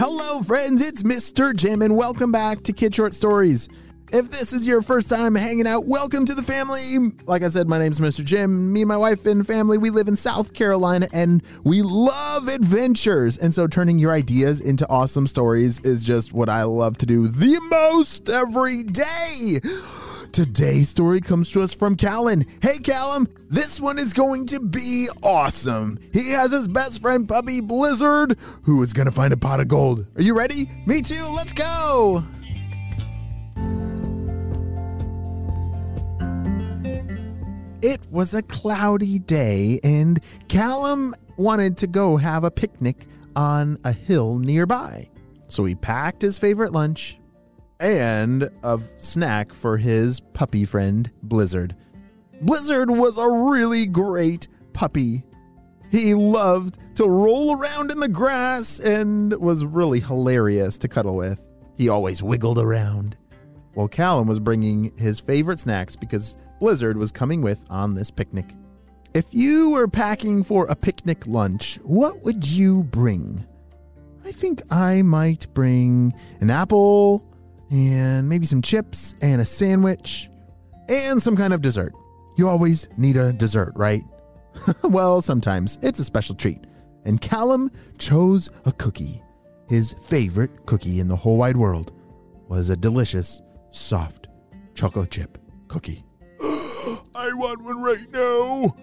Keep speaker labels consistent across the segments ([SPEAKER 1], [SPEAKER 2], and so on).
[SPEAKER 1] Hello, friends, it's Mr. Jim, and welcome back to Kid Short Stories. If this is your first time hanging out, welcome to the family. Like I said, my name's Mr. Jim. Me and my wife and family, we live in South Carolina and we love adventures. And so turning your ideas into awesome stories is just what I love to do the most every day. Today's story comes to us from Callum. Hey, Callum, this one is going to be awesome. He has his best friend puppy Blizzard, who is going to find a pot of gold. Are you ready? Me too. Let's go. It was a cloudy day, and Callum wanted to go have a picnic on a hill nearby. So he packed his favorite lunch and a snack for his puppy friend, Blizzard. Blizzard was a really great puppy. He loved to roll around in the grass and was really hilarious to cuddle with. He always wiggled around. While Callum was bringing his favorite snacks because Blizzard was coming with on this picnic. If you were packing for a picnic lunch, what would you bring? I think I might bring an apple and maybe some chips and a sandwich and some kind of dessert. You always need a dessert, right? well, sometimes it's a special treat. And Callum chose a cookie. His favorite cookie in the whole wide world was a delicious, soft chocolate chip cookie. I want one right now.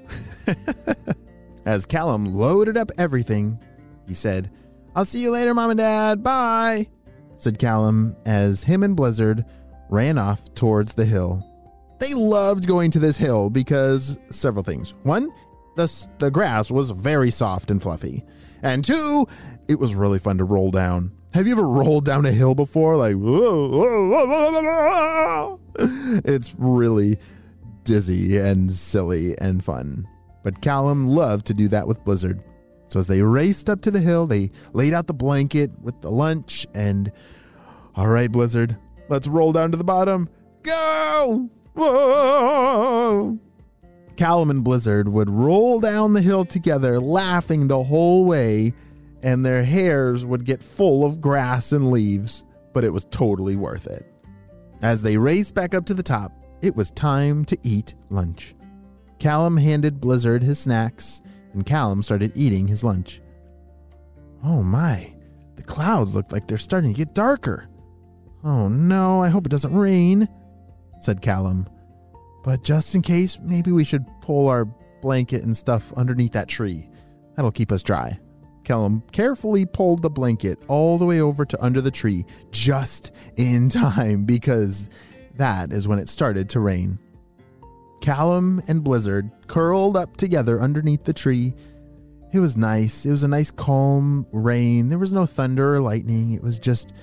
[SPEAKER 1] As Callum loaded up everything, he said, I'll see you later, Mom and Dad. Bye, said Callum as him and Blizzard ran off towards the hill. They loved going to this hill because several things. One, the, the grass was very soft and fluffy. And two, it was really fun to roll down. Have you ever rolled down a hill before? Like, whoa, whoa, whoa, it's really dizzy and silly and fun. But Callum loved to do that with Blizzard. So as they raced up to the hill, they laid out the blanket with the lunch and, all right, Blizzard, let's roll down to the bottom. Go! Whoa! Callum and Blizzard would roll down the hill together, laughing the whole way, and their hairs would get full of grass and leaves, but it was totally worth it. As they raced back up to the top, it was time to eat lunch. Callum handed Blizzard his snacks, and Callum started eating his lunch. Oh my, the clouds look like they're starting to get darker. Oh no, I hope it doesn't rain, said Callum. But just in case, maybe we should pull our blanket and stuff underneath that tree. That'll keep us dry. Callum carefully pulled the blanket all the way over to under the tree just in time because that is when it started to rain. Callum and Blizzard curled up together underneath the tree. It was nice. It was a nice, calm rain. There was no thunder or lightning. It was just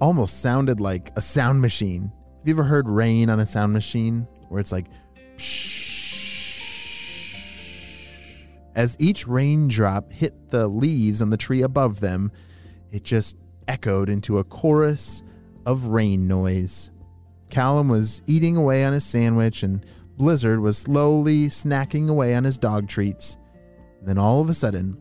[SPEAKER 1] almost sounded like a sound machine. Have you ever heard rain on a sound machine where it's like, as each raindrop hit the leaves on the tree above them, it just echoed into a chorus of rain noise. Callum was eating away on his sandwich, and Blizzard was slowly snacking away on his dog treats. Then all of a sudden,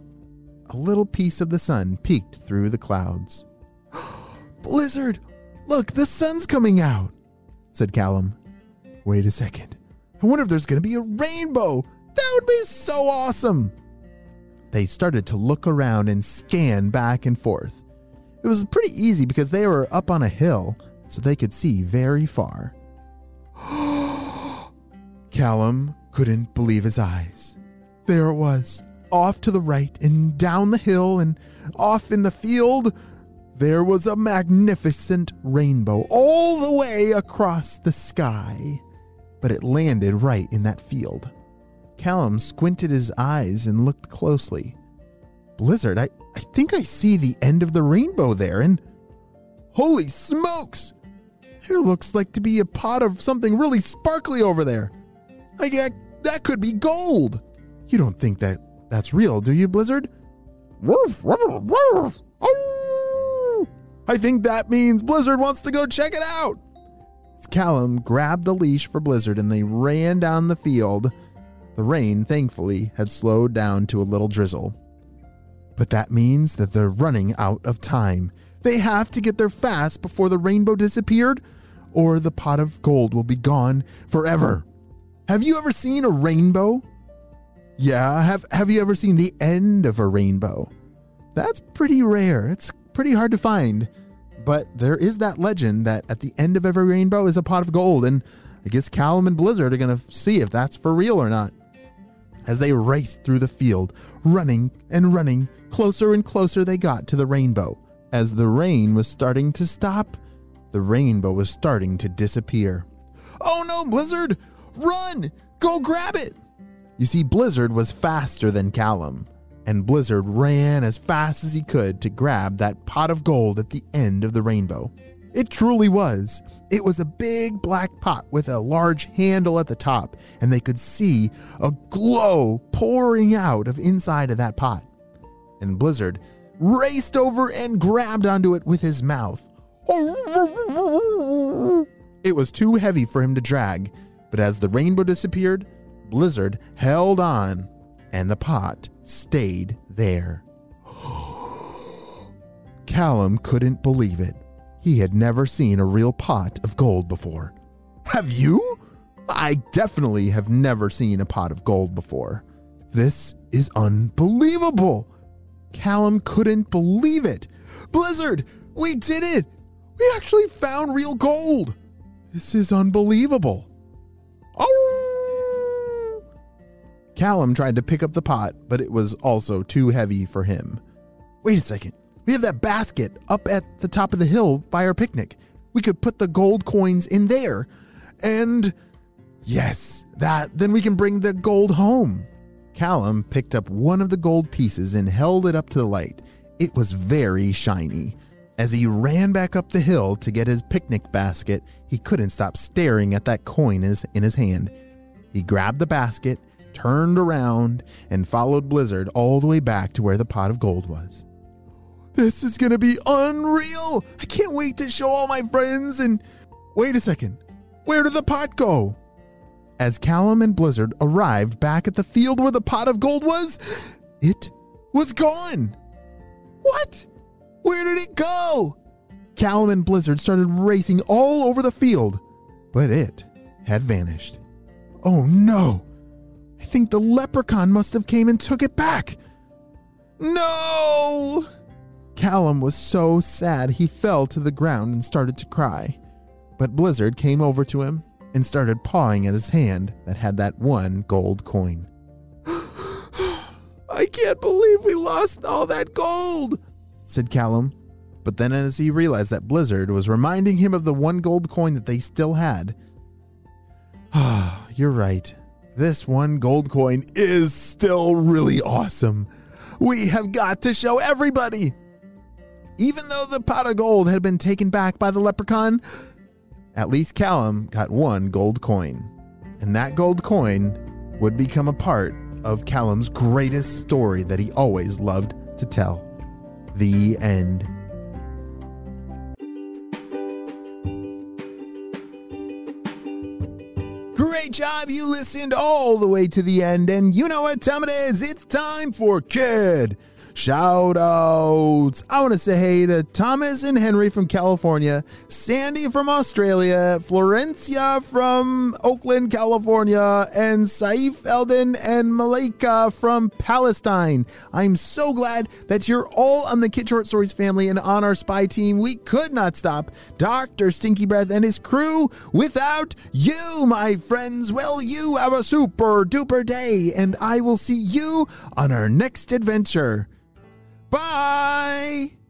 [SPEAKER 1] a little piece of the sun peeked through the clouds. Blizzard, look, the sun's coming out, said Callum. Wait a second. I wonder if there's going to be a rainbow. That would be so awesome. They started to look around and scan back and forth. It was pretty easy because they were up on a hill, so they could see very far. Callum couldn't believe his eyes. There it was, off to the right and down the hill and off in the field. There was a magnificent rainbow all the way across the sky, but it landed right in that field. Callum squinted his eyes and looked closely. Blizzard, I, I think I see the end of the rainbow there, and holy smokes! It looks like to be a pot of something really sparkly over there. I get that could be gold. You don't think that that's real, do you, Blizzard? Oh! I think that means Blizzard wants to go check it out. Callum grabbed the leash for Blizzard and they ran down the field. The rain, thankfully, had slowed down to a little drizzle. But that means that they're running out of time. They have to get there fast before the rainbow disappeared, or the pot of gold will be gone forever. Have you ever seen a rainbow? Yeah, have have you ever seen the end of a rainbow? That's pretty rare. It's pretty hard to find. But there is that legend that at the end of every rainbow is a pot of gold, and I guess Callum and Blizzard are to see if that's for real or not. As they raced through the field, running and running, closer and closer they got to the rainbow. As the rain was starting to stop, the rainbow was starting to disappear. Oh no, Blizzard! Run! Go grab it! You see, Blizzard was faster than Callum, and Blizzard ran as fast as he could to grab that pot of gold at the end of the rainbow. It truly was. It was a big black pot with a large handle at the top, and they could see a glow pouring out of inside of that pot. And Blizzard raced over and grabbed onto it with his mouth. Oh, it was too heavy for him to drag, but as the rainbow disappeared, Blizzard held on, and the pot stayed there. Callum couldn't believe it. He had never seen a real pot of gold before. Have you? I definitely have never seen a pot of gold before. This is unbelievable. Callum couldn't believe it. Blizzard, we did it! We actually found real gold! This is unbelievable. Oh! Callum tried to pick up the pot, but it was also too heavy for him. Wait a second. We have that basket up at the top of the hill by our picnic. We could put the gold coins in there. And yes, that then we can bring the gold home. Callum picked up one of the gold pieces and held it up to the light. It was very shiny. As he ran back up the hill to get his picnic basket, he couldn't stop staring at that coin in his, in his hand. He grabbed the basket, turned around, and followed Blizzard all the way back to where the pot of gold was. This is gonna be unreal! I can't wait to show all my friends and. Wait a second. Where did the pot go? As Callum and Blizzard arrived back at the field where the pot of gold was, it was gone. What? Where did it go? Callum and Blizzard started racing all over the field, but it had vanished. Oh no! I think the leprechaun must have came and took it back. No! Callum was so sad he fell to the ground and started to cry. But Blizzard came over to him and started pawing at his hand that had that one gold coin. I can't believe we lost all that gold, said Callum. But then, as he realized that Blizzard was reminding him of the one gold coin that they still had, ah, you're right. This one gold coin is still really awesome. We have got to show everybody. Even though the pot of gold had been taken back by the leprechaun, at least Callum got one gold coin. And that gold coin would become a part of Callum's greatest story that he always loved to tell. The end. Great job. You listened all the way to the end. And you know what time it is? It's time for Kid Shout outs. I want to say hey to Thomas and Henry from California, Sandy from Australia, Florencia from Oakland, California, and Saif Eldon and Malika from Palestine. I'm so glad that you're all on the Kid Short Stories family and on our spy team. We could not stop Dr. Stinky Breath and his crew without you, my friends. Well, you have a super duper day, and I will see you on our next adventure. Bye.